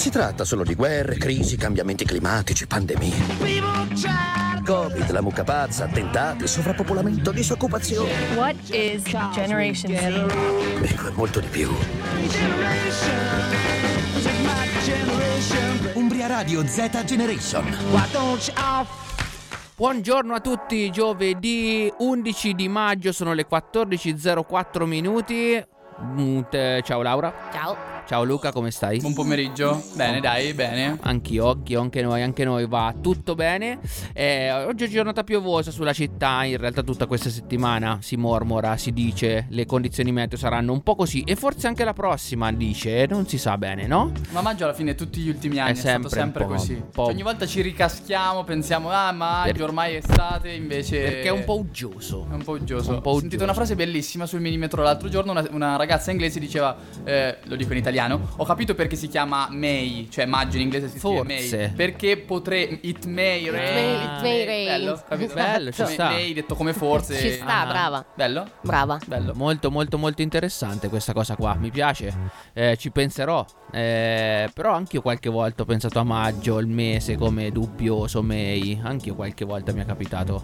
si tratta solo di guerre, crisi, cambiamenti climatici, pandemie. Covid, la mucca pazza, attentati, sovrappopolamento, disoccupazione. What is Generation Z? Ecco, è molto di più. Umbria Radio Z Generation. Buongiorno a tutti, giovedì 11 di maggio, sono le 14.04 minuti. Mm, Ciao Laura. Ciao. Ciao Luca, come stai? Buon pomeriggio. Bene, dai, bene. Anch'io, anch'io, anche noi, anche noi va tutto bene. Eh, oggi è giornata piovosa sulla città, in realtà tutta questa settimana si mormora, si dice, le condizioni meteo saranno un po' così e forse anche la prossima dice, non si sa bene, no? Ma maggio alla fine tutti gli ultimi anni è, sempre stato sempre così. Cioè, ogni volta ci ricaschiamo, pensiamo "Ah, maggio, Per- ormai è estate", invece Perché è un po' uggioso. È un po' uggioso. Un po' Ho sentito uggioso. una frase bellissima sul millimetro l'altro giorno. Una, una ragazza inglese diceva, eh, lo dico in italiano, ho capito perché si chiama May, cioè maggio in inglese si scrive Forse. May. Perché potrei, it may rain. It may rain. Bello, capito? Bello, ci sta. May detto come forse. Ci sta, Ah. brava. Bello? Brava. Bello. Molto molto molto interessante questa cosa qua, mi piace, Eh, ci penserò, Eh, però anche io qualche volta ho pensato a maggio, il mese come dubbioso May, anche io qualche volta mi è capitato.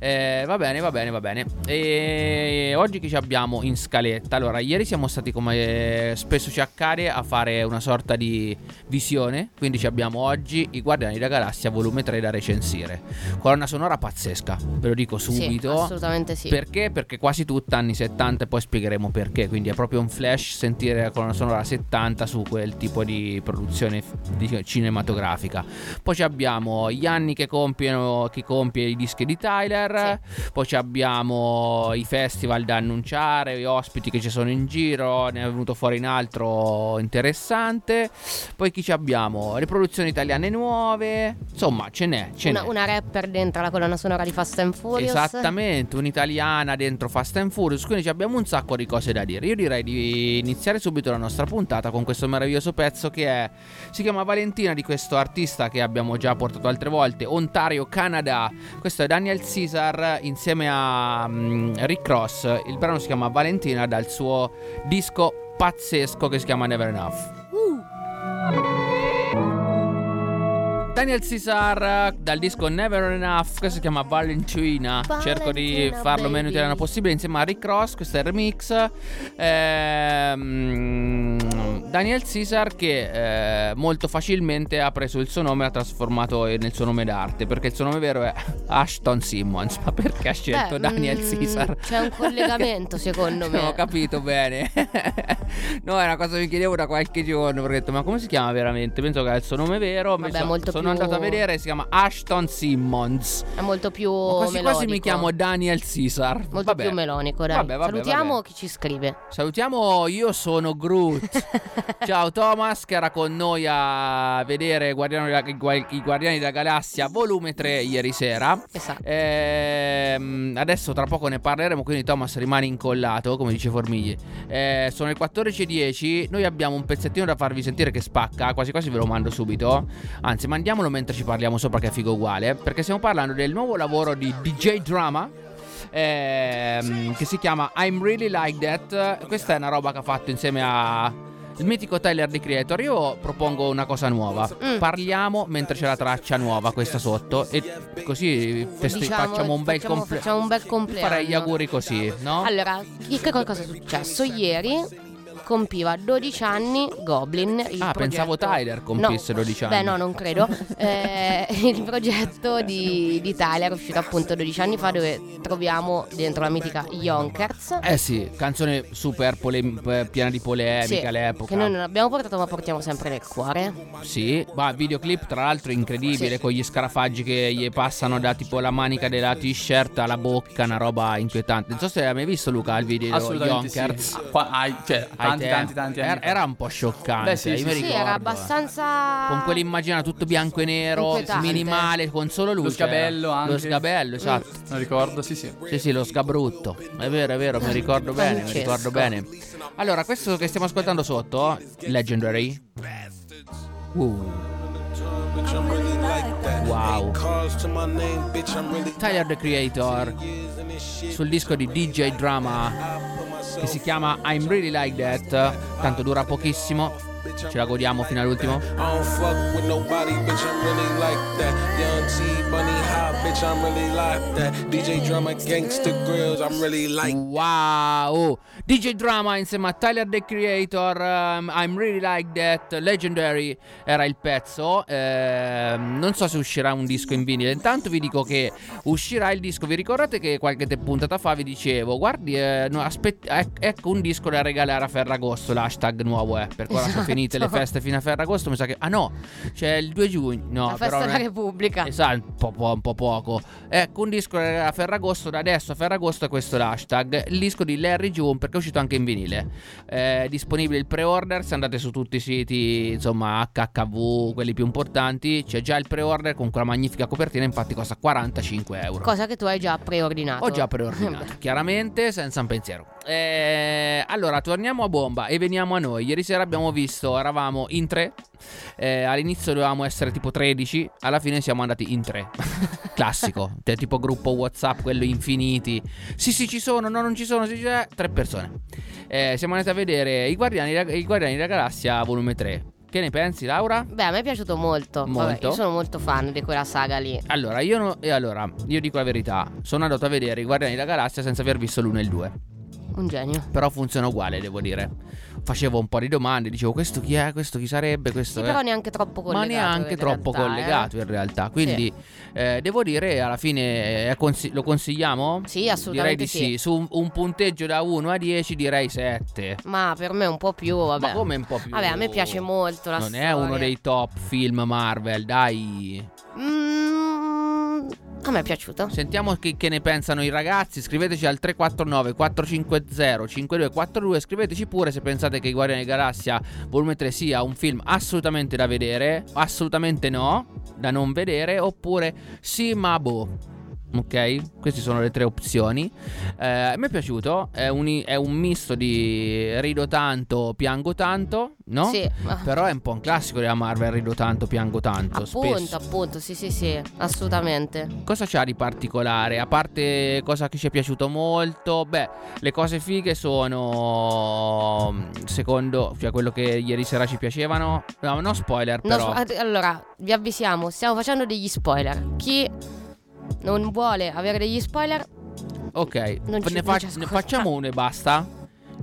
Eh, va bene, va bene, va bene. E oggi che ci abbiamo in scaletta? Allora, ieri siamo stati come spesso ci accade a fare una sorta di visione, quindi ci abbiamo oggi i Guardiani della Galassia volume 3 da recensire. Colonna sonora pazzesca, ve lo dico subito. Sì, assolutamente sì. Perché? Perché quasi tutta anni 70 e poi spiegheremo perché. Quindi è proprio un flash sentire la colonna sonora 70 su quel tipo di produzione cinematografica. Poi ci abbiamo gli anni che compiono chi compie i dischi di Tyler. Poi ci abbiamo i festival da annunciare, gli ospiti che ci sono in giro. Ne è venuto fuori un altro interessante. Poi chi ci abbiamo? Le produzioni italiane nuove. Insomma, ce n'è. Ce Una, n'è. una rapper dentro la colonna sonora di Fast and Furious. Esattamente, un'italiana dentro Fast and Furious, quindi ci abbiamo un sacco di cose da dire. Io direi di iniziare subito la nostra puntata con questo meraviglioso pezzo che è si chiama Valentina di questo artista che abbiamo già portato altre volte, Ontario, Canada. Questo è Daniel Caesar insieme a mm, Rick Ross. Il brano si chiama Valentina dal suo disco pazzesco che si chiama Never Enough. Daniel Caesar dal disco Never Enough, questo si chiama Valentina. Cerco di farlo meno baby. italiano possibile insieme a Rick Ross. Questo è il remix. Ehm, Daniel Caesar che eh, molto facilmente ha preso il suo nome e l'ha trasformato nel suo nome d'arte. Perché il suo nome vero è Ashton Simmons. Ma perché ha scelto Beh, Daniel mm, Caesar? C'è un collegamento, secondo me. Non ho capito bene. no, è una cosa che mi chiedevo da qualche giorno. Perché ho detto, ma come si chiama veramente? Penso che è il suo nome vero. Vabbè, sono, molto sono più- andato a vedere. Si chiama Ashton Simmons. È molto più Ma quasi quasi melodico. mi chiamo Daniel Caesar. Molto Vabbè. più melonico, dai. Vabbè, vabbè, Salutiamo chi ci scrive. Salutiamo, io sono Groot. Ciao Thomas che era con noi a vedere Guardiano della- i Gua- i Guardiani della Galassia volume 3 ieri sera. Esatto. Ehm, adesso tra poco ne parleremo, quindi Thomas rimane incollato, come dice Formigli. Eh, sono le 14.10, noi abbiamo un pezzettino da farvi sentire che spacca, quasi quasi ve lo mando subito. Anzi, mandiamolo mentre ci parliamo sopra che è figo uguale, perché stiamo parlando del nuovo lavoro di DJ Drama. ehm, che si chiama I'm Really Like That. Questa è una roba che ha fatto insieme a il mitico Tyler di Creator. Io propongo una cosa nuova. Mm. Parliamo mentre c'è la traccia nuova, questa sotto. E così festi- Diciamo, facciamo un bel facciamo- comple- facciamo un bel compleanno. Farei gli auguri così, no? Allora, che cosa è successo? Ieri compiva 12 anni Goblin. Il Ah, pensavo progetto- Tyler compisse No, 12 anni. Beh, no, non credo. Eh, il progetto di, di Tyler è uscito appunto 12 anni fa, dove troviamo dentro la mitica Yonkers. Eh sì, canzone super polem- piena di polemica Sì, all'epoca. Che noi non abbiamo portato, ma portiamo sempre nel cuore. Sì, ma videoclip tra l'altro incredibile Sì. con gli scarafaggi che gli passano da tipo la manica della t-shirt alla bocca, una roba inquietante. Non so se hai mai visto Luca il video sì. Yonkers. Ah, qua- ah, cioè, tanti, tempi. tanti, tanti Era, era un po' scioccante. Beh, sì, sì, sì, era abbastanza. Con quell'immagine tutto bianco e nero, minimale, con solo luce. Lo sgabello anche. Lo sgabello, esatto. Non ricordo, sì, sì. Sì, sì, lo sgabrutto. È vero, è vero, mi ricordo bene, mi ricordo bene. Allora, questo che stiamo ascoltando sotto, Legendary. Uh. Wow. Tyler the Creator sul disco di DJ Drama che si chiama I'm Really Like That, tanto dura pochissimo. Ce la godiamo fino all'ultimo? Wow! DJ Drama insieme a Tyler the Creator, um, I'm really like that, Legendary era il pezzo. Ehm, non so se uscirà un disco in vinile. Intanto vi dico che uscirà il disco. Vi ricordate che qualche te- puntata fa vi dicevo, guardi, eh, no, aspetti- ec- ecco un disco da regalare a Ferragosto. L'hashtag nuovo è. Per ora sono Esatto. Finite le feste fino a Ferragosto. Mi sa che. Ah no, c'è il 2 giugno. No, La festa della Repubblica. Esatto, un po', po- un po' poco. Ecco, un disco a Ferragosto, da adesso a Ferragosto è questo l'hashtag. Il disco di Larry June, perché è uscito anche in vinile. È disponibile il pre-order, se andate su tutti i siti, insomma, HHV, quelli più importanti, c'è già il pre-order con quella magnifica copertina, infatti costa 45 euro. Cosa che tu hai già preordinato. Ho già preordinato, chiaramente senza un pensiero. Eh, allora, torniamo a bomba e veniamo a noi. Ieri sera abbiamo visto, eravamo in tre. Eh, all'inizio dovevamo essere tipo 13, alla fine siamo andati in tre. Classico, tipo gruppo WhatsApp, quello infiniti. Sì, sì, ci sono, no, non ci sono, sì, c'è. Tre persone. Eh, siamo andati a vedere I Guardiani, I Guardiani della Galassia, volume 3. Che ne pensi, Laura? Beh, a me è piaciuto molto. Vabbè, Molto. io sono molto fan di quella saga lì. Allora, io no- e allora, io dico la verità. Sono andato a vedere I Guardiani della Galassia senza aver visto l'uno e il 2. Un genio. Però funziona uguale, devo dire. Facevo un po' di domande, dicevo questo chi è, questo chi sarebbe, questo Sì, è. però neanche troppo Ma collegato. neanche in troppo realtà, collegato eh. in realtà. Quindi eh, devo dire, alla fine eh, consi- lo consigliamo? Sì, Direi assolutamente di sì. Su un, un punteggio da 1 a 10 direi 7. Ma per me un po' più, vabbè. Ma come un po' più? Vabbè, a me piace molto la Non storia. è uno dei top film Marvel, dai. Mm, a me è piaciuto. Sentiamo che, che ne pensano i ragazzi. Scriveteci al 349 450 5242. Scriveteci pure se pensate che Guardiani della Galassia volume 3 sia un film assolutamente da vedere, assolutamente no, da non vedere, oppure sì, ma boh. Ok, queste sono le tre opzioni. Eh, mi è piaciuto. È un, è un misto di rido tanto, piango tanto, no? Sì, Però è un po' un classico della Marvel, rido tanto, piango tanto. appunto, spesso. appunto, sì, sì, sì, assolutamente. Cosa c'ha di particolare? A parte cosa che ci è piaciuto molto, beh, le cose fighe sono secondo, cioè quello che ieri sera ci piacevano. No, no spoiler, No, però. sp- allora, vi avvisiamo, stiamo facendo degli spoiler. Chi non vuole avere degli spoiler, ok, ne, fa- ne facciamo uno e basta.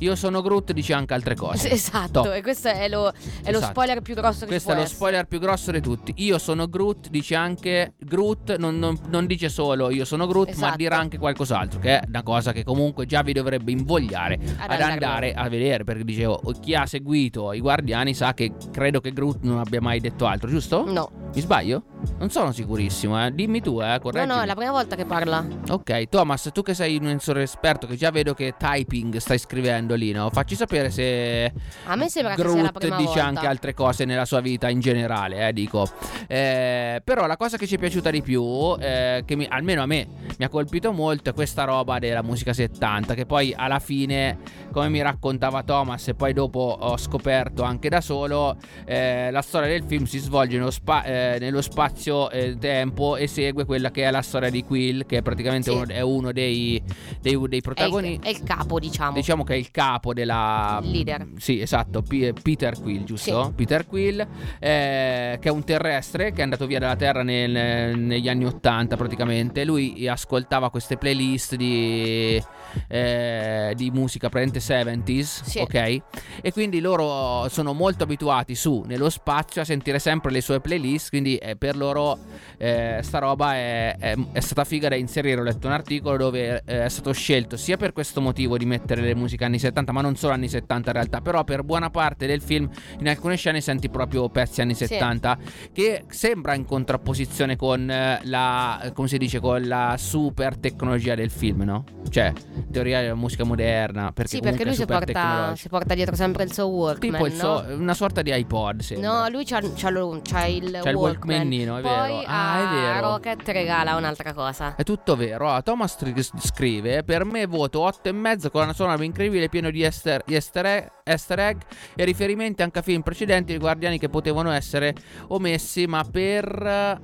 Io sono Groot, dice anche altre cose. esatto, Top. e questo è lo, è lo Esatto. spoiler più grosso che Questo è lo spoiler più grosso di tutti. Io sono Groot, dice anche Groot, non, non- non dice solo io sono Groot, ma Esatto. dirà anche qualcos'altro, che è una cosa che comunque già vi dovrebbe invogliare ad, andare andare a vedere. Perché dicevo, chi ha seguito i Guardiani sa che credo che Groot non abbia mai detto altro, giusto? essere. No, Mi sbaglio? Non sono sicurissimo, eh. Dimmi tu, eh, no, correggimi. no, è la prima volta che parla. Ok, Thomas, tu che sei un sensore esperto, che già vedo che typing stai scrivendo lì, no? Facci sapere se A me sembra che sia la Groot prima dice volta. anche altre cose nella sua vita in generale, eh, dico. Eh, però la cosa che ci è piaciuta di più, eh, che mi- almeno a me mi ha colpito molto, è questa roba della musica 70, che poi alla fine, come mi raccontava Thomas e poi dopo ho scoperto anche da solo, eh, la storia del film si svolge nello, spa- eh, nello spazio-tempo e segue quella che è la storia di Quill, che è praticamente Sì. uno, è uno dei, dei, dei È protagonisti. è il capo, diciamo. Diciamo che è il capo della. Il leader. Sì, esatto. P- Peter Quill, giusto? Sì. Peter Quill, eh, che è un terrestre che è andato via dalla Terra nel- negli anni 80 praticamente. Lui ascoltava queste playlist di, eh, di musica praticamente 70s, Sì. ok? E quindi loro sono molto abituati su nello spazio a sentire sempre le sue playlist. Quindi eh, per loro eh, sta roba è, è- è stata figa da inserire. Ho letto un articolo dove eh, è stato scelto sia per questo motivo di mettere le musiche anni 70, ma non solo anni 70 in realtà, però per buona parte del film in alcune scene senti proprio pezzi anni Sì. 70 che sembra in contrapposizione con eh, la come si dice con la super tecnologia del film, no? Cioè, teoria è la musica moderna, perché Sì, perché lui si porta, si porta dietro sempre il suo Walkman. Tipo il suo- no? una sorta di iPod, sembra. No, lui c'ha, c'ha lo- c'ha il C'ha il Walkman. Walkmanino, è Poi vero. Ah, è vero. Rocket regala un'altra cosa. È tutto vero. Ah, Thomas Tr- scrive: Per me voto 8,5 con una sonora incredibile pieno di easter, easter egg, easter egg e riferimenti anche a film precedenti di Guardiani che potevano essere omessi, ma per.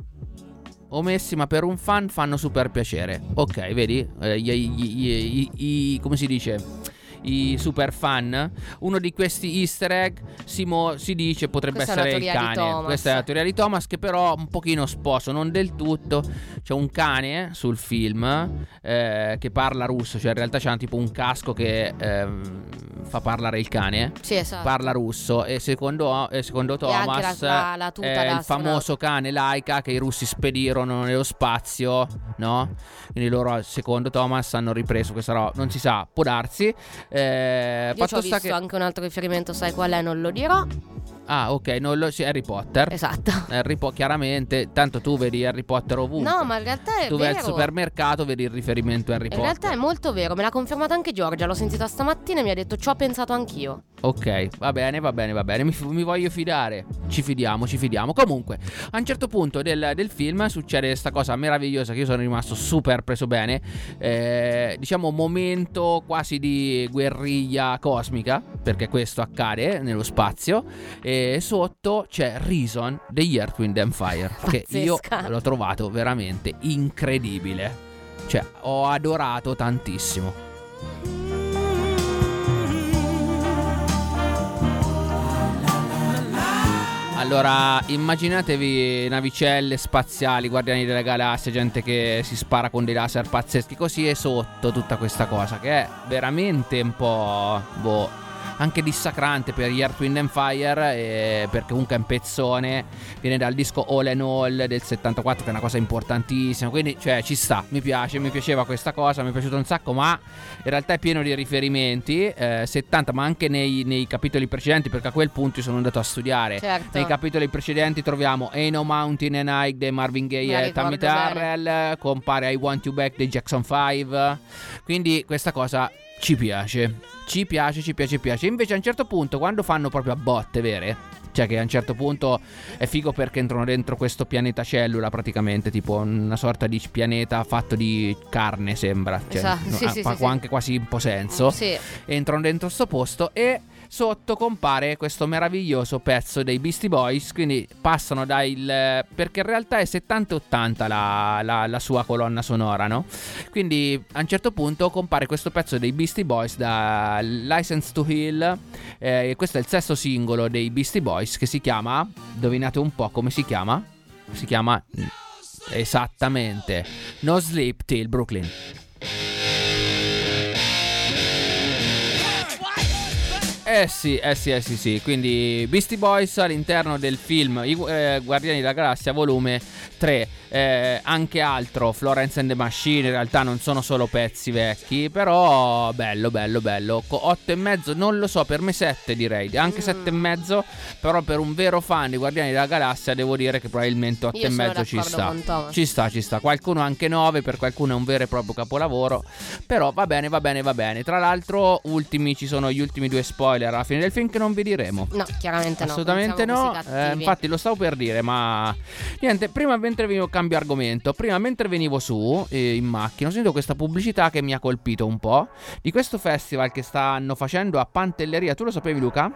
Omessi, ma per un fan fanno super piacere. Ok, vedi? Eh, gli- i- i- come si dice? I super fan, uno di questi easter egg si, mo- si dice potrebbe Questa essere il cane. Questa è la teoria di Thomas che però un pochino sposo, non del tutto. C'è un cane sul film eh, che parla russo, cioè in realtà c'è tipo un casco che ehm, fa parlare il cane. Sì, esatto. Parla russo e secondo, e secondo Thomas la- la- tuta è il famoso cane Laika che i russi spedirono nello spazio, no? Quindi loro, secondo Thomas, hanno ripreso questa roba. Non si sa, può darsi. Eh, Io ho visto che... anche un altro riferimento, sai qual è? Non lo dirò. Ah, ok, non lo... sì, Harry Potter. Esatto. Harry Po- chiaramente, tanto tu vedi Harry Potter ovunque. No, ma in realtà è tu vai vero. al supermercato, vedi il riferimento a Harry In Potter. realtà è molto vero, me l'ha confermato anche Giorgia, l'ho sentita stamattina e mi ha detto ci ho pensato anch'io. Ok, va bene, va bene, va bene. Mi, mi voglio fidare. Ci fidiamo, ci fidiamo. Comunque, a un certo punto del, del film succede questa cosa meravigliosa che io sono rimasto super preso bene. Eh, diciamo, momento quasi di guerriglia cosmica. Perché questo accade nello spazio. E sotto c'è Reason degli Earth, Wind and Fire. Che io Pazzesca. l'ho trovato veramente incredibile. Cioè, ho adorato tantissimo. Allora, immaginatevi navicelle spaziali, guardiani della galassia, gente che si spara con dei laser pazzeschi, così e sotto tutta questa cosa, che è veramente un po', boh, anche dissacrante per gli Earth, Wind and Fire, eh, perché comunque è un pezzone, viene dal disco All and All del 74, che è una cosa importantissima, quindi, cioè, ci sta, mi piace, mi piaceva questa cosa, mi è piaciuto un sacco, ma in realtà è pieno di riferimenti, eh, 70, ma anche nei, nei capitoli precedenti, perché a quel punto io sono andato a studiare. Certo. Nei capitoli precedenti troviamo Ain't No Mountain and Hike dei Marvin Gaye e Tammy Terrell, compare I Want You Back dei Jackson 5. Quindi questa cosa ci piace. Ci piace, ci piace, ci piace. Invece a un certo punto, quando fanno proprio a botte vere, cioè che a un certo punto è figo perché entrano dentro questo pianeta cellula praticamente, tipo una sorta di pianeta fatto di carne sembra. Cioè, Esatto, no, sì, ha- sì, fa sì, sì. anche quasi un po' senso Sì. entrano dentro sto posto e sotto compare questo meraviglioso pezzo dei Beastie Boys quindi passano dai perché in realtà è 70 e 80 la, la- la sua colonna sonora no? quindi a un certo punto compare questo pezzo dei Beastie Boys da License to Heal eh, questo è il sesto singolo dei Beastie Boys che si chiama indovinate un po' come si chiama si chiama esattamente No Sleep Till Brooklyn Eh sì, eh sì, eh sì, sì. Quindi Beastie Boys all'interno del film I eh, Guardiani della Galassia volume 3. Eh, anche altro, Florence and the Machine, in realtà non sono solo pezzi vecchi, però bello, bello, bello. 8 e mezzo, non lo so, per me 7 direi, anche 7 e mezzo, però per un vero fan di Guardiani della Galassia devo dire che probabilmente 8 Io e mezzo ci sta. Ci sta, ci sta. Qualcuno anche 9, per qualcuno è un vero e proprio capolavoro. Però va bene, va bene, va bene. Tra l'altro, ultimi ci sono gli ultimi due spoiler alla fine del film che non vi diremo. No, chiaramente no. Assolutamente no, eh, infatti lo stavo per dire, ma niente, prima mentre venivo cambio argomento, prima mentre venivo su eh, in macchina ho sentito questa pubblicità che mi ha colpito un po' di questo festival che stanno facendo a Pantelleria, tu lo sapevi Luca?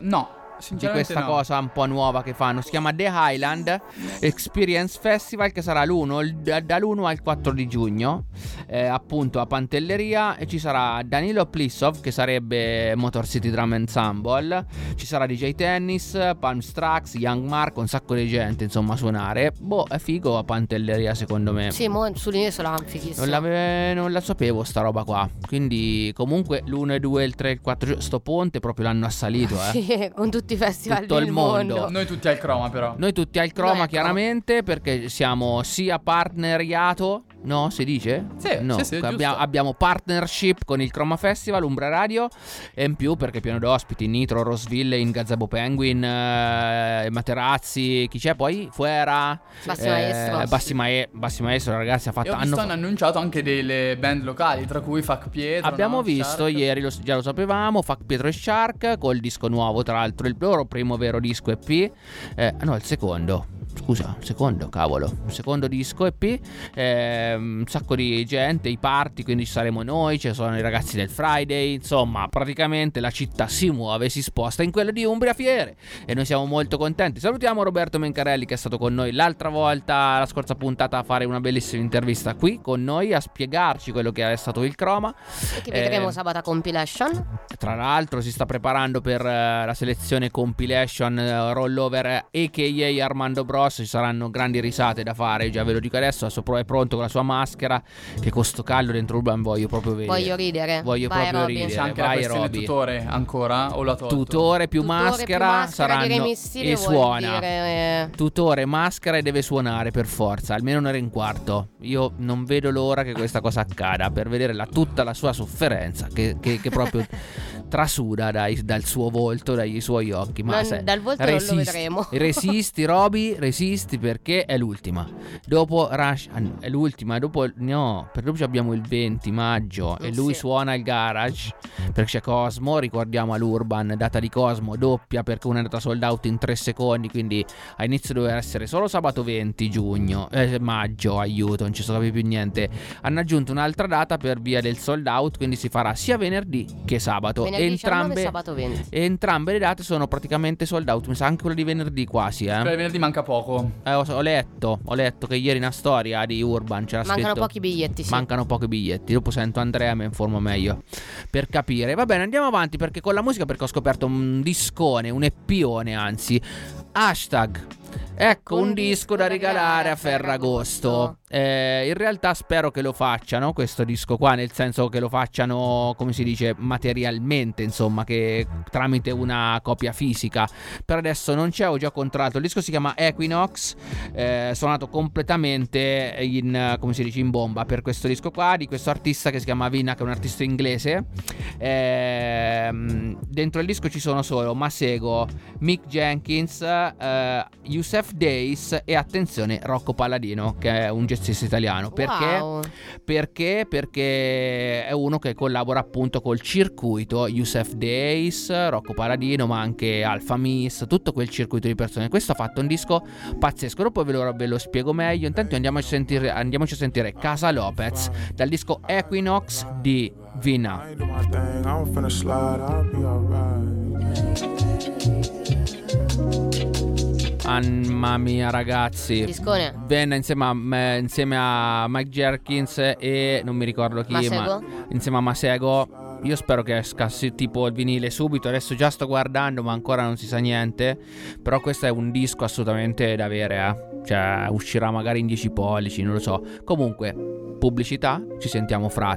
No, Di questa no. cosa un po' nuova che fanno, si chiama The Highland Experience Festival che sarà l'1, il- da- dall'1 al 4 di giugno, eh, appunto a Pantelleria e ci sarà Danilo Plissov che sarebbe Motor City Drum Ensemble, ci sarà DJ Tennis, Palm Strax, Young Mark, un sacco di gente insomma a suonare. Boh, è figo a Pantelleria secondo me. Sì, mo sull'isola fighissimo. Non, non la sapevo sta roba qua. Quindi comunque l'1 e 2, il 3 e il 4 sto ponte proprio l'hanno assalito, eh. Sì, con tutti i festival Tutto del il mondo. Noi tutti al croma però. Noi tutti al croma al croma. chiaramente perché siamo sia partneriato, no? Si dice? Sì, no. sì, sì, abbiamo, abbiamo partnership con il Croma Festival, Umbra Radio e in più perché pieno d'ospiti, Nitro, Rosville, in Gazebo Penguin, eh, Materazzi, chi c'è poi? Fuera, Bassi Maestro. Bassi, Mae- Bassi Maestro ragazzi ha fatto... E ho hanno visto hanno annunciato anche delle band locali, tra cui Fuck Pietro. Abbiamo no? visto Shark. ieri, lo- già lo sapevamo, Fuck Pietro e Shark col disco nuovo, tra l'altro il loro primo vero disco EP, eh, no il secondo, scusa, secondo, cavolo, un secondo disco EP, eh, un sacco di gente, i party, quindi ci saremo noi, ci sono i ragazzi del Friday, insomma, praticamente la città si muove, si sposta in quella di Umbria Fiere e noi siamo molto contenti. Salutiamo Roberto Mencarelli che è stato con noi l'altra volta, la scorsa puntata, a fare una bellissima intervista qui con noi, a spiegarci quello che è stato il croma. E che vedremo Eh, sabato a compilation. tra l'altro si sta preparando per eh, la selezione compilation eh, rollover a.k.a. Armando Bros. Ci saranno grandi risate da fare, già ve lo dico adesso. Adesso è pronto con la sua maschera. Che con sto caldo dentro Urban voglio proprio vedere. Voglio ridere. Voglio Vai, proprio Robby. ridere. C'è anche la Vai, questione Robby. tutore ancora o l'ha tolto? Tutore più Tutore maschera più maschera saranno e suona. dire, eh, Tutore, maschera e deve suonare per forza, almeno un'ora e un quarto. Io non vedo l'ora che questa cosa accada per vedere la- tutta la sua sofferenza che, che- che proprio trasuda dai- dal suo volto, dai suoi occhi. Ma Non- se- dal volto non lo resisti, vedremo. Resisti, Roby, resisti perché è l'ultima. Dopo Rush, ah, è l'ultima. Dopo, no, per dopo abbiamo il 20 maggio e lui Sì. suona il garage perché c'è Cosmo. Ricordiamo all'Urban, data di Cosmo doppia perché una è andata sold out in 3 secondi. Quindi a inizio doveva essere solo sabato 20 giugno, eh, maggio. Aiuto, non ci capire più niente. Hanno aggiunto un'altra data per via del sold out. Quindi si farà sia venerdì che sabato. venerdì 19 entrambe, sabato 20. e entrambe le date sono praticamente sold out. Mi sa anche quella di venerdì quasi. Eh. Per venerdì manca poco. Eh, ho, ho letto, ho letto che ieri una storia di Urban c'era Mancano scritto pochi biglietti, sì. Mancano pochi biglietti. Dopo sento Andrea, mi informo meglio per capire. Va bene, andiamo avanti perché con la musica perché ho scoperto un discone, un eppione anzi. Hashtag. Ecco un disco da regalare a Ferragosto. Eh, in realtà spero che lo facciano questo disco qua, nel senso che lo facciano, come si dice, materialmente, insomma, che tramite una copia fisica. Per adesso non c'è, ho già contratto. Il disco si chiama Equinox, eh, suonato completamente in, eh, come si dice, in bomba per questo disco qua, di questo artista che si chiama Vina, che è un artista inglese. Ehm, dentro il disco ci sono solo Masego, Mick Jenkins, eh, Youssef Days e attenzione Rocco Palladino, che è un jazzista italiano. Perché? Wow. Perché? Perché è uno che collabora appunto col circuito Youssef Days, Rocco Paladino, ma anche Alfa Miss, tutto quel circuito di persone. Questo ha fatto un disco pazzesco. Dopo ve lo, ve lo spiego meglio. Intanto andiamoci a sentire, andiamoci a sentire Casa Lopez dal disco Equinox di Vina. Mamma mia, ragazzi. Discone. Venne insieme a, me- insieme a Mike Jerkins e non mi ricordo chi, Masego? ma insieme a Masego. Io spero che esca tipo il vinile subito. Adesso già sto guardando, ma ancora non si sa niente. Però questo è un disco assolutamente da avere. Eh. Cioè, uscirà magari in 10 pollici, non lo so. Comunque, pubblicità. Ci sentiamo fra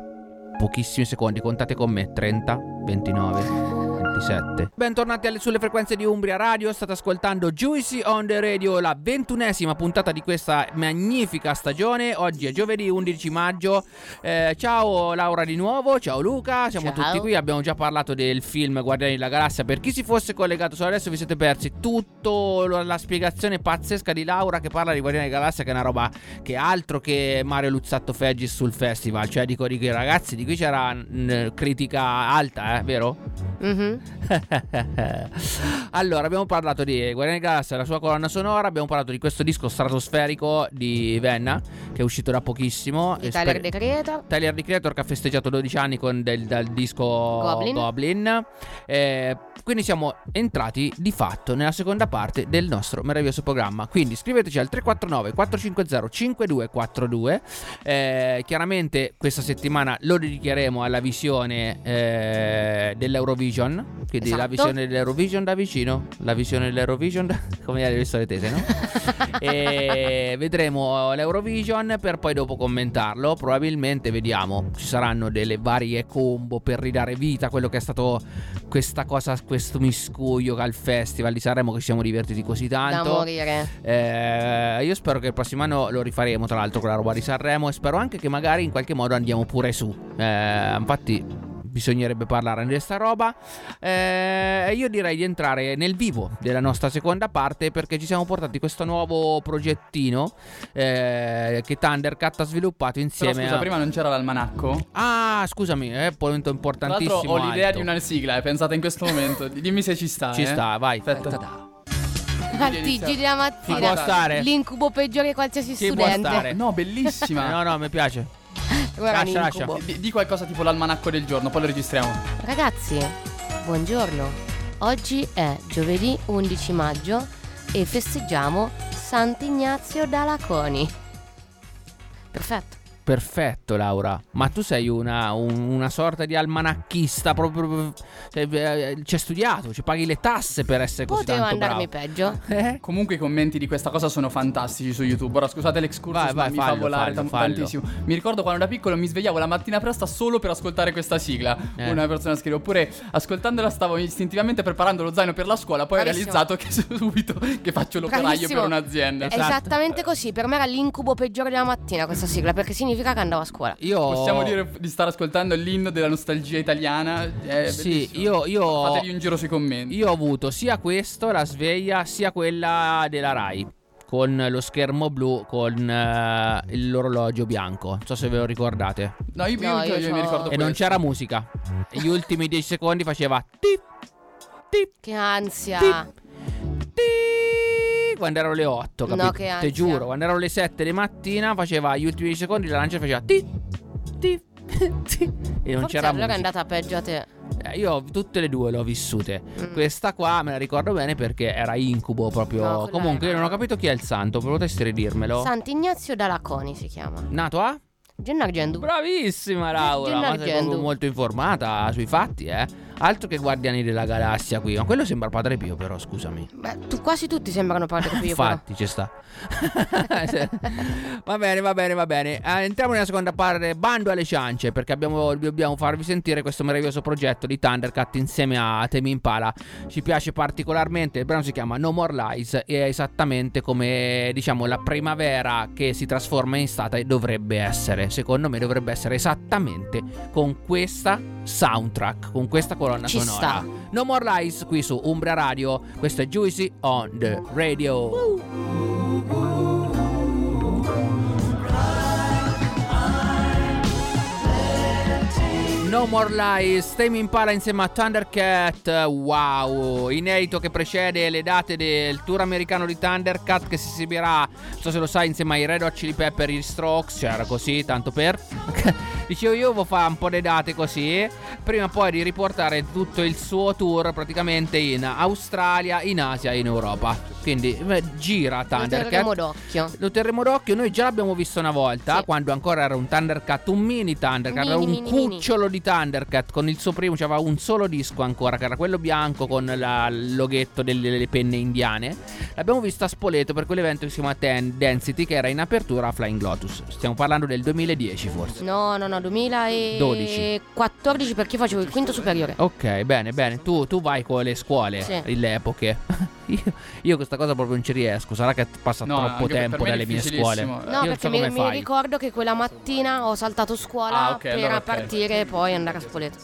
pochissimi secondi. Contate con me: 30, 29. 27. Bentornati alle, sulle frequenze di Umbria Radio, state ascoltando Juicy on the Radio, la ventunesima puntata di questa magnifica stagione. Oggi è giovedì 11 maggio. Eh, ciao Laura di nuovo, ciao Luca, siamo Ciao. tutti qui. Abbiamo già parlato del film Guardiani della Galassia. Per chi si fosse collegato solo adesso, vi siete persi tutta la spiegazione pazzesca di Laura che parla di Guardiani della Galassia, che è una roba che è altro che Mario Luzzatto Feggis sul festival. Cioè, dico, dico ragazzi, di qui c'era mh, critica alta, eh, vero? Mhm. allora, abbiamo parlato di Guardiani Galassia, la sua colonna sonora. Abbiamo parlato di questo disco stratosferico di Venna, che è uscito da pochissimo. Di Tyler sper- The Creator. Tyler The Creator che ha festeggiato 12 anni con del, dal disco Goblin. Goblin. Eh, quindi siamo entrati di fatto nella seconda parte del nostro meraviglioso programma. Quindi scriveteci al 349 450 5242. Eh, chiaramente questa settimana lo dedicheremo alla visione eh, dell'Eurovision. Quindi la Esatto. visione dell'Eurovision da vicino. La visione dell'Eurovision da... come le solite tese, no? e vedremo l'Eurovision per poi dopo commentarlo. Probabilmente vediamo, ci saranno delle varie combo per ridare vita a quello che è stato questa cosa, questo miscuglio al festival di Sanremo che ci siamo divertiti così Da tanto. morire. Eh, io spero che il prossimo anno lo rifaremo, tra l'altro, con la roba di Sanremo. E spero anche che magari in qualche modo andiamo pure su. Eh, infatti. Bisognerebbe parlare di questa roba. Eh, io direi di entrare nel vivo della nostra seconda parte perché ci siamo portati questo nuovo progettino eh, che Thundercat ha sviluppato Però insieme scusa, a. prima non c'era l'almanacco? Ah, scusami, è un punto Tra importantissimo. l'altro ho l'idea alto. di una sigla, eh, pensate in questo momento. Dimmi se ci sta. Ci eh. sta, vai. Aspetta. Ta-ta. Al TG della mattina. Ci può stare. L'incubo peggiore qualsiasi Ci può studente. stare. No, bellissima. No, no, mi piace. Guarda Lascia, lascia. Di, di qualcosa tipo l'almanacco del giorno, poi lo registriamo. Ragazzi, buongiorno. Oggi è giovedì 11 maggio e festeggiamo Sant'Ignazio da Laconi. Perfetto. Perfetto, Laura. Ma tu sei una, un- una sorta di almanacchista. Proprio. cioè, eh, Ci hai studiato, ci paghi le tasse per essere così Poteva tanto andarmi bravo. peggio. Eh? Comunque i commenti di questa cosa sono fantastici su YouTube. Ora scusate l'excursus, Vai, ma vai, mi fallo, fa volare fallo, fallo. tantissimo. Mi ricordo quando da piccolo mi svegliavo la mattina presto solo per ascoltare questa sigla. Eh. Una persona scrive. Oppure ascoltandola stavo istintivamente preparando lo zaino per la scuola. Poi Bravissimo. ho realizzato che subito che faccio l'operaio Bravissimo. per un'azienda. È Esattamente così. Per me era l'incubo peggiore della mattina questa sigla perché significa che andavo a scuola. Io. Possiamo dire di stare ascoltando l'inno della nostalgia italiana? È Sì, io. io Fategli un giro sui commenti. Io ho avuto sia questo, la sveglia, sia quella della Rai. Con lo schermo blu, con eh, l'orologio bianco. Non so se ve lo ricordate. No, io, No, io- io io mi ricordo E non questo. c'era musica. E Gli ultimi 10 secondi faceva tip, tip, Che ansia. tip. Quando erano le 8, No, capito? che Te ansia. giuro, quando erano le 7 di mattina faceva gli ultimi 10 secondi, la lancia faceva tip, tip, tip. E non Forse c'era allora musica. è andata peggio a te. Eh, Io tutte e due le ho vissute. Mm. Questa qua me la ricordo bene perché era incubo proprio. No, Comunque, io era- non ho capito chi è il santo. Potresti ridirmelo? Sant'Ignazio da Laconi si chiama. Nato a? Gennargendu. Bravissima Laura, ma sei Gennargendu. molto informata sui fatti, eh. Altro che Guardiani della Galassia qui. Ma quello sembra Padre Pio, però, scusami. Beh, tu, quasi tutti sembrano Padre Pio. Infatti, ci sta. va bene, va bene, va bene. Eh, entriamo nella seconda parte. Bando alle ciance. Perché abbiamo, dobbiamo farvi sentire questo meraviglioso progetto di Thundercat insieme a Temi Impala. Ci piace particolarmente. Il brano si chiama No More Lies. E è esattamente come diciamo la primavera che si trasforma in estate dovrebbe essere. Secondo me dovrebbe essere esattamente con questa soundtrack, con questa colonna Ci sonora. sta. No More Lies qui su Umbra Radio. Questo è Juicy on the Radio. No More Lies, Tame Impala insieme a Thundercat, wow, inedito che precede le date del tour americano di Thundercat che si esibirà, non so se lo sai, insieme ai Red Hot Chili Pepper, gli Strokes, c'era così, tanto per... Dicevo io vi fare un po' di date così, prima poi di riportare tutto il suo tour praticamente in Australia, in Asia e in Europa. Quindi gira Lo terremo Thundercat. d'occhio. Lo terremo d'occhio, noi già l'abbiamo visto una volta, Sì. quando ancora era un Thundercat, un mini Thundercat, Mini, era un mini, mini. cucciolo di Thundercat con il suo primo, c'aveva un solo disco ancora, che era quello bianco con la- il loghetto delle, delle penne indiane. L'abbiamo visto a Spoleto per quell'evento che si chiama Ten Density, che era in apertura a Flying Lotus. Stiamo parlando del 2010 forse. No, no, no, 2014 perché io facevo il quinto superiore. Ok, bene, bene. Tu, tu vai con le scuole, Sì. le epoche. Io, io questa cosa proprio non ci riesco. Sarà che passa No, troppo tempo dalle mie scuole. No, Io perché so mi, mi ricordo che quella mattina ho saltato scuola Ah, ok, per allora partire e poi andare a Spoleto.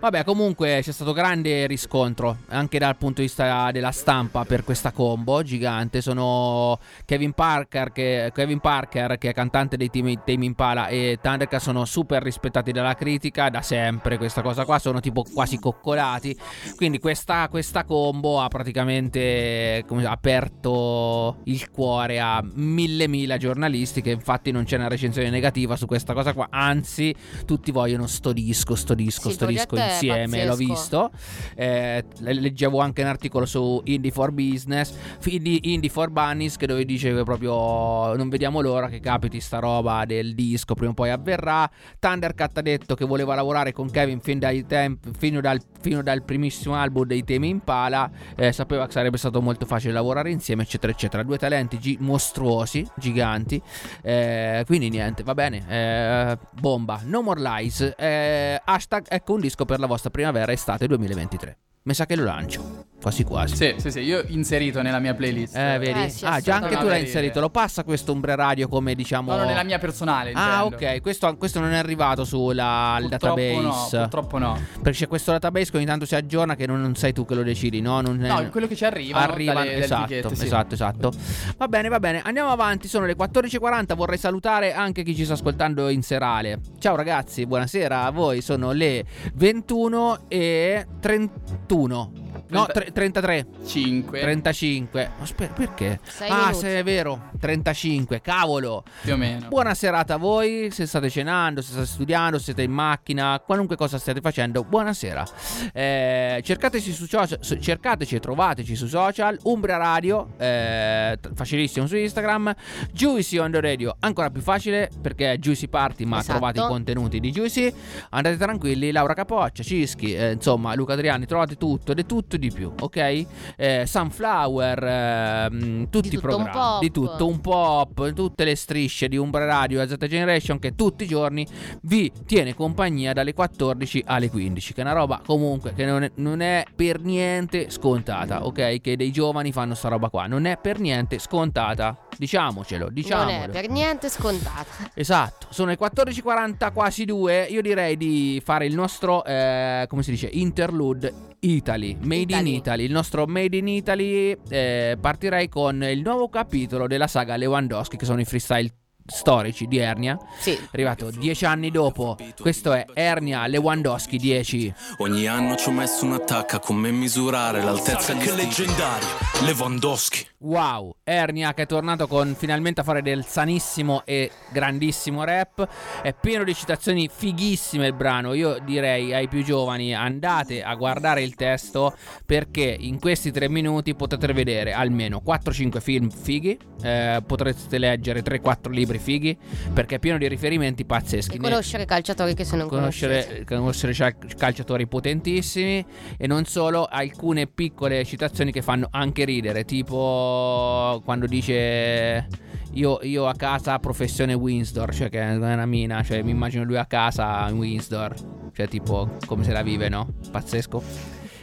Vabbè, comunque c'è stato grande riscontro anche dal punto di vista della stampa per questa combo gigante. Sono Kevin Parker, che, Kevin Parker, che è cantante dei Team, Tame Impala, e Thundercat sono super rispettati dalla critica da sempre. Questa cosa qua sono tipo quasi coccolati. Quindi questa, questa combo ha praticamente come, aperto il cuore a mille mila giornalisti. Che infatti non c'è una recensione negativa su questa cosa qua. Anzi, tutti vogliono sto disco, sto disco, Sì, sto disco insieme. L'ho visto. Eh, le- leggevo anche un articolo su Indie for Business, Indie, Indie for Bunnies, che dove dice che proprio non vediamo l'ora che capiti sta roba del disco, prima o poi avverrà. Thundercat ha detto che voleva lavorare con Kevin fin dai tempi, fino, dal, fino dal primissimo album dei temi Impala, eh, sapeva che sarebbe stato molto facile lavorare insieme, eccetera, eccetera. Due talenti gi- mostruosi, giganti. Eh, quindi niente, va bene. Eh, bomba. No More Lies. Eh, hashtag ecco un disco per la vostra primavera estate 2023. Mi sa che lo lancio. Quasi quasi. Sì, sì, sì, io ho inserito nella mia playlist. Eh, vedi? Eh, sì, ah, già anche tu l'hai inserito. Lo passa questo Umbre Radio come diciamo. No, no, nella mia personale. Ah, intendo. ok. Questo, questo non è arrivato sulla il Purtroppo no, database. purtroppo no. Perché c'è questo database che ogni tanto si aggiorna che non, non sei tu che lo decidi, no? Non è- No, quello che ci arriva. Arriva, Dalle- dalle esatto, etichette, sì. esatto, esatto. Va bene, va bene. Andiamo avanti. Sono le 14.40. Vorrei salutare anche chi ci sta ascoltando in serale. Ciao ragazzi, buonasera a voi. Sono le 21 e 31. No, 30 tre- 33. 5 35. Aspetta, perché? Sei ah, se è vero. 35. Cavolo. più o meno. Buona serata a voi, se state cenando, se state studiando, se siete in macchina, qualunque cosa stiate facendo, buonasera. Eh, cercateci su social, su- cercateci e trovateci su social, Umbria Radio, eh, facilissimo su Instagram, Juicy on the Radio, ancora più facile perché è Juicy Party, ma Esatto. trovate i contenuti di Juicy. Andate tranquilli, Laura Capoccia, Cischi, eh, insomma, Luca Adriani, trovate tutto, ed è tutto di più, ok? Eh, Sunflower, ehm, tutti Di i programmi, di tutto, un pop, tutte le strisce di Umbra Radio e Z Generation che tutti i giorni vi tiene compagnia dalle 14 alle 15, che è una roba comunque che non è, non è per niente scontata, ok? Che dei giovani fanno sta roba qua, non è per niente scontata, diciamocelo, Non diciamolo. è per niente scontata. Esatto, sono le 14.40 quasi 2. Io direi di fare il nostro, eh, come si dice, interlude Italy, Made in Italy. Italy. Il nostro Made in Italy. eh, partirei con il nuovo capitolo della saga Lewandowski, che sono i freestyle storici di Ernia. Sì. Arrivato dieci anni dopo. Questo è Ernia Lewandowski 10. Ogni anno ci ho messo un'attacca con me misurare l'altezza che leggendario Lewandowski Wow, Ernia che è tornato con finalmente a fare del sanissimo e grandissimo rap. È pieno di citazioni fighissime il brano. Io direi ai più giovani andate a guardare il testo perché in questi tre minuti potete vedere almeno 4-5 film fighi, eh, potrete leggere 3-4 libri fighi perché è pieno di riferimenti pazzeschi. E conoscere calciatori che se non conoscere, conoscere cal- calciatori potentissimi e non solo alcune piccole citazioni che fanno anche ridere tipo quando dice io, io a casa professione Windsor cioè che è una mina cioè mi immagino lui a casa in Windsor cioè tipo come se la vive no? Pazzesco.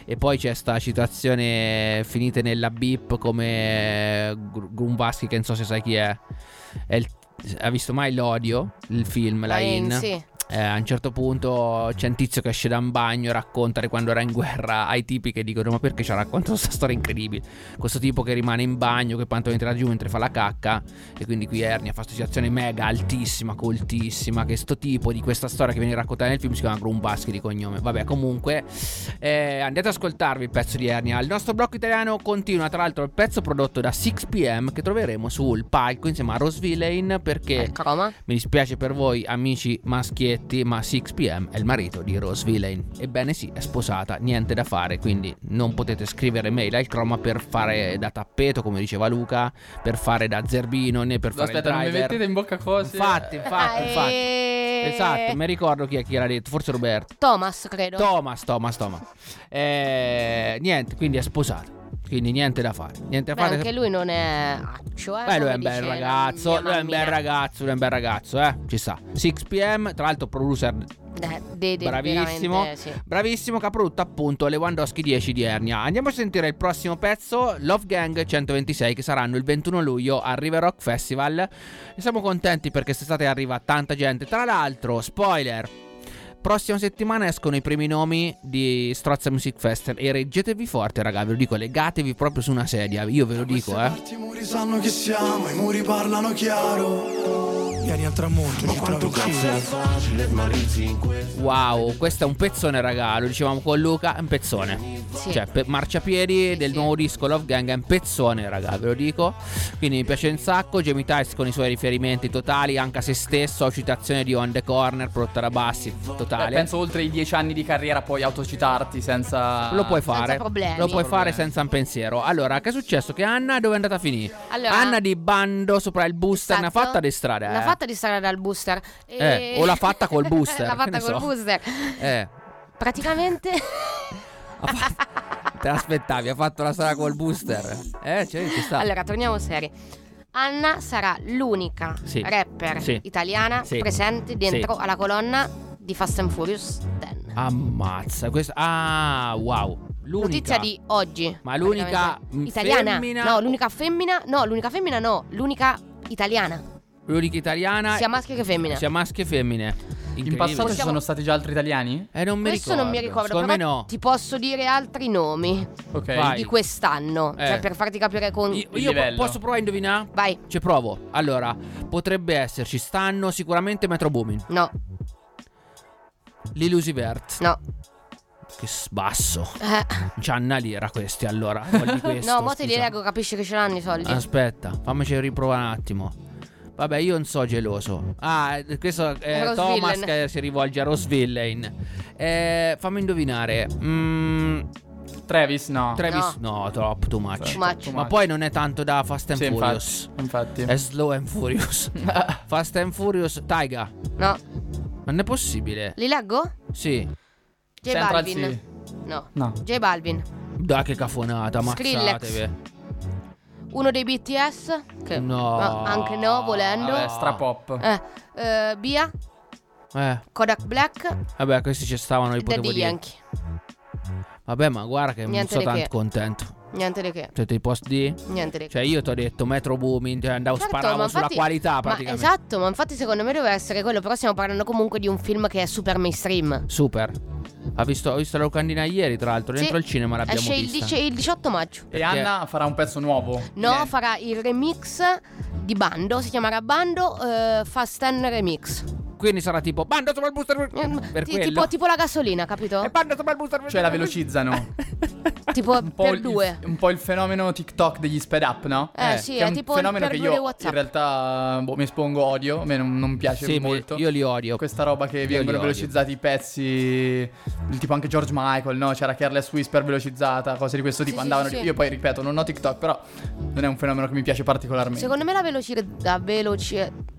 E poi c'è sta citazione finite nella beep come Gr- Grumbaschi che non so se sai chi è, È il- ha visto mai l'odio il film la Ah, in sì. Eh, a un certo punto c'è un tizio che esce da un bagno e racconta di quando era in guerra ai tipi che dicono ma perché ci ha raccontato questa storia incredibile? Questo tipo che rimane in bagno che pantaloni tira giù mentre fa la cacca e quindi qui Ernia fa questa situazione mega altissima coltissima che sto tipo di questa storia che viene raccontata nel film si chiama Grumbaschi di cognome. Vabbè comunque eh, andate ad ascoltarvi il pezzo di Ernia il nostro blocco italiano continua tra l'altro il pezzo prodotto da 6pm che troveremo sul palco insieme a Rose Villain perché croma. mi dispiace per voi, amici maschietti, ma 6pm è il marito di Rose Villain. Ebbene sì, è sposata, niente da fare, quindi non potete scrivere mail al croma per fare da tappeto, come diceva Luca, per fare da zerbino, né per fare Aspetta, il non mi driver. mettete in bocca cose. Infatti, infatti, Ah, infatti. e- Esatto, mi ricordo chi, è- chi era detto, forse Roberto. Thomas, credo. Thomas, Thomas, Thomas. Eh, niente, quindi è sposata. Quindi niente da fare. Niente da Beh, fare. anche lui non è accio, eh, Beh, lui è un bel ragazzo, lui è un bel ragazzo, lui è un bel ragazzo, eh. Ci sta. 6pm, tra l'altro producer Eh, de- de- bravissimo. sì. Bravissimo che ha prodotto appunto Lewandowski 10 di Ernia. Andiamo a sentire il prossimo pezzo, Love Gang 126 che saranno il 21 luglio al River Rock Festival. E siamo contenti perché quest'estate arriva tanta gente. Tra l'altro, spoiler, Prossima settimana escono i primi nomi di Strozza Music Festival e reggetevi forte, raga, ve lo dico, legatevi proprio su una sedia, io ve lo dico, eh. I muri sanno chi siamo, i muri parlano chiaro. Vieni al tramonto, ma quanto cazzo è facile smarrirsi in questo. Wow, questo è un pezzone, raga. Lo dicevamo con Luca, è un pezzone. Sì. Cioè, pe- marciapiedi del sì. nuovo disco Love Gang è un pezzone, raga, ve lo dico. Quindi mi piace un sacco. Jamie Tice con i suoi riferimenti totali, anche a se stesso. Citazione di On The Corner, prodotta da Bassi, totale. penso oltre i dieci anni di carriera puoi autocitarti senza... Lo puoi fare, problemi. lo puoi Senza fare problemi. senza un pensiero. Allora, che è successo? Che Anna dove è andata a finire? Allora- Anna di bando sopra il booster, ne ha Esatto. fatta di strada. L'ha eh. Fatta di stare dal booster. E- Eh, o l'ha fatta col booster, l'ha fatta col so. booster. Eh. Praticamente. Te l'aspettavi, ha fatto la strada col booster. Eh, cioè, ci sta. allora, torniamo seri. Anna sarà l'unica Sì. rapper Sì. italiana Sì. presente dentro alla colonna di Fast and Furious 10. Ammazza, questo. Ah, wow. L'unica. Notizia di oggi. Ma l'unica praticamente. italiana. femmina No, l'unica femmina. No, l'unica femmina no. L'unica italiana. L'unica italiana. Sia maschio che femmina. Sia maschi e femmine. In passato ci sono stati già altri italiani? Eh, non mi Questo ricordo. non mi ricordo, Secondo però no. ti posso dire altri nomi Ok. Vai. di quest'anno. Eh. Cioè, per farti capire con. Io, io posso provare a indovinare? Vai. Ci provo. Allora, potrebbe esserci. Stanno sicuramente Metro Boomin. No, L'Illusivert. no, Che sbasso. Eh. C'ha una lira questi allora. Questo, no, mo te li leggo, capisci che ce l'hanno i soldi. Aspetta, fammici riprovare un attimo. Vabbè, io non so geloso. Ah, questo è Rose Thomas Villain. che si rivolge a Rose Villain. Eh, fammi indovinare. Mm, Travis, no. Travis, no. troppo, too much. Too much. Ma poi non è tanto da Fast and Sì, Furious. infatti. È Slow and Furious. Fast and Furious, Taiga. No. Non è possibile. Li leggo? Sì. J Central Balvin. C. No. No. J Balvin. Dai che cafonata, Skrillex. ammazzatevi. Uno dei BTS. Che No. ma anche no, volendo. Vabbè, strapop. Eh, eh, Bia. Eh, Kodak Black. vabbè, questi ci stavano, li potevo Daddy dire. Yankee. Vabbè, ma guarda che non Niente sono di tanto che. contento. Niente di che. Cioè, ti posso dire? Niente di che. Cioè, io ti ho detto Metro Booming, cioè, andavo, Certo, sparavo sulla infatti- qualità Ma praticamente. esatto, ma infatti secondo me deve essere quello. Però stiamo parlando comunque di un film che è super mainstream. Super. Ha visto, ho visto la locandina ieri, tra l'altro. Dentro Sì. il cinema l'abbiamo Esce il, vista. dice- il 18 maggio. E Anna farà un pezzo nuovo. No, Niente. farà il remix di Bando. Si chiamerà Bando eh, Fast 10 Remix. Quindi sarà tipo Bando sopra il booster Eh, per ti- quello. tipo, tipo la gasolina, capito? E bando sopra il booster Cioè la velocizzano. tipo Un po' per il- due. un po' il fenomeno TikTok degli sped up, no? Eh, eh, sì, Che è è un tipo fenomeno per che due io in realtà boh, mi espongo odio, a me non, non piace Sì, mi- molto. io li odio. Questa roba che vengono li odio. velocizzati i pezzi, tipo anche George Michael, no? C'era Careless Whisper velocizzata, cose di questo tipo. sì, andavano sì, sì. Io poi ripeto, non ho TikTok, però non è un fenomeno che mi piace particolarmente. Secondo me la velocità la veloci-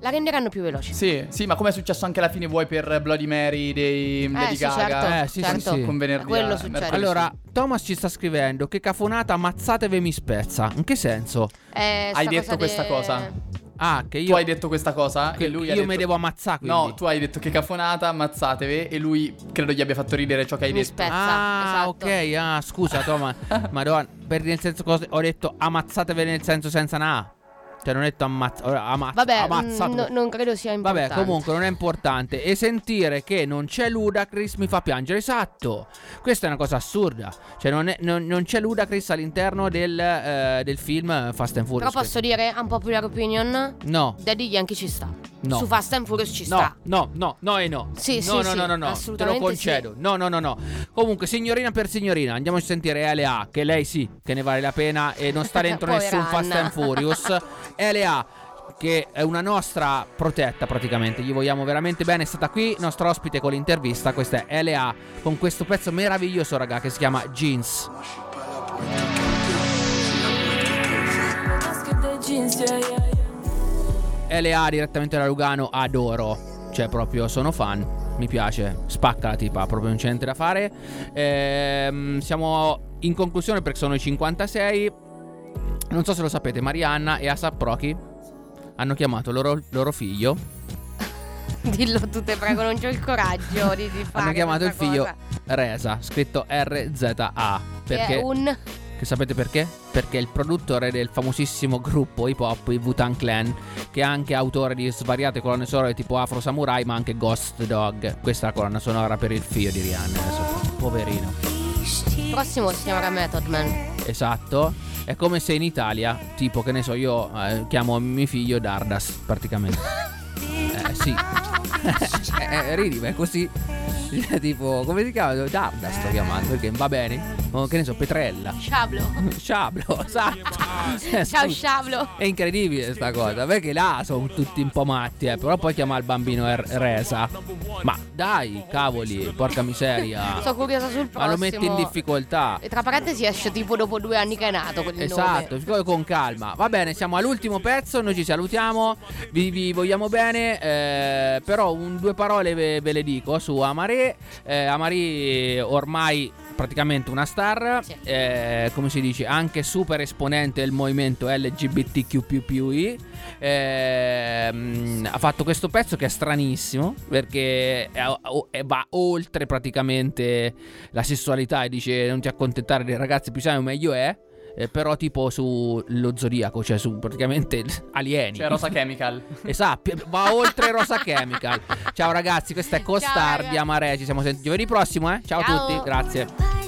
la renderanno più veloce. Sì, sì, ma come è successo anche alla fine vuoi per Bloody Mary dei Lady sì, Gaga? certo, Eh, sì, sì, certo. sì. Con venerdì Quello a- succede. Allora, Thomas ci sta scrivendo che cafonata ammazzatevi mi spezza. In che senso? Eh, Hai detto cosa questa de- cosa? Ah, che Tu io hai detto questa cosa che e lui ha io detto... mi devo ammazzare quindi. No, tu hai detto che cafonata, ammazzatevi e lui credo gli abbia fatto ridere ciò che hai Mi detto. spezza. Ah, esatto. ok, ah, scusa Thomas. Madonna, per nel senso cosa ho detto ammazzatevi nel senso senza una A. Cioè non ho detto ammazza, ammazza, Vabbè, mm, no- non credo sia importante. Vabbè, comunque non è importante. E sentire che non c'è Ludacris mi fa piangere. Esatto. Questa è una cosa assurda. Cioè, non, è- non- non c'è Ludacris all'interno del, eh, del film Fast and Furious. Però posso dire, unpopular opinion, No, Daddy Yankee ci sta. No. Su Fast and Furious ci no, sta. no, no, no e no. Sì, no, sì, no, sì, no, no, no, te lo assolutamente concedo. No, no, no, no. Comunque, signorina per signorina, andiamo a sentire LA, che lei sì, che ne vale la pena e non sta dentro nessun Fast and Furious. LA che è una nostra protetta praticamente, gli vogliamo veramente bene, è stata qui, nostra ospite con l'intervista, questa è LA con questo pezzo meraviglioso raga che si chiama Jeans. LA direttamente da Lugano, adoro, cioè proprio sono fan, mi piace, spacca la tipa, proprio non c'è niente da fare. Ehm, siamo in conclusione perché sono i 56. Non so se lo sapete, Marianna e Asap Proki hanno chiamato loro, loro figlio. Dillo tu te prego, non c'ho il coraggio di, di fare hanno chiamato il figlio cosa. Reza, scritto RZA. Che Perché? è un Che sapete perché? Perché è il produttore del famosissimo gruppo hip hop, i Wu-Tang Clan, che è anche autore di svariate colonne sonore tipo Afro Samurai, ma anche Ghost Dog. Questa è la colonna sonora per il figlio di Rihanna. Adesso, poverino. prossimo si chiamerà Method Man. Esatto. È come se in Italia, tipo, che ne so, io eh, chiamo mio figlio Dardas, praticamente. eh, sì. eh, ridi, ma è così. tipo, come si chiama? Dardas sto chiamando, perché va bene. Oh, che ne so, Petrella. Sciablo. Sciablo, esatto. Eh, Ciao. Sciablo. È incredibile sta cosa, perché là sono tutti un po' matti, eh, però poi chiama il bambino er- Resa. Ma dai, cavoli, porca miseria. Sono curiosa sul prossimo. Ma lo metti in difficoltà. E tra parentesi esce tipo dopo due anni che è nato quel Esatto, con calma. Va bene, siamo all'ultimo pezzo, noi ci salutiamo, vi, vi vogliamo bene, eh, però un, due parole ve, ve le dico su Amaré. Eh, Amaré ormai praticamente una star, Sì. eh, come si dice, anche super esponente del movimento LGBTQI. Ehm, ha fatto questo pezzo che è stranissimo perché va oltre praticamente la sessualità e dice non ti accontentare dei ragazzi più sani meglio è eh, però tipo sullo zodiaco cioè su praticamente alieni Cioè Rosa Chemical. esatto va oltre Rosa Chemical ciao ragazzi questa è Costar ragazzi. di Amare ci siamo sentiti giovedì prossimo eh ciao, Ciao. a tutti grazie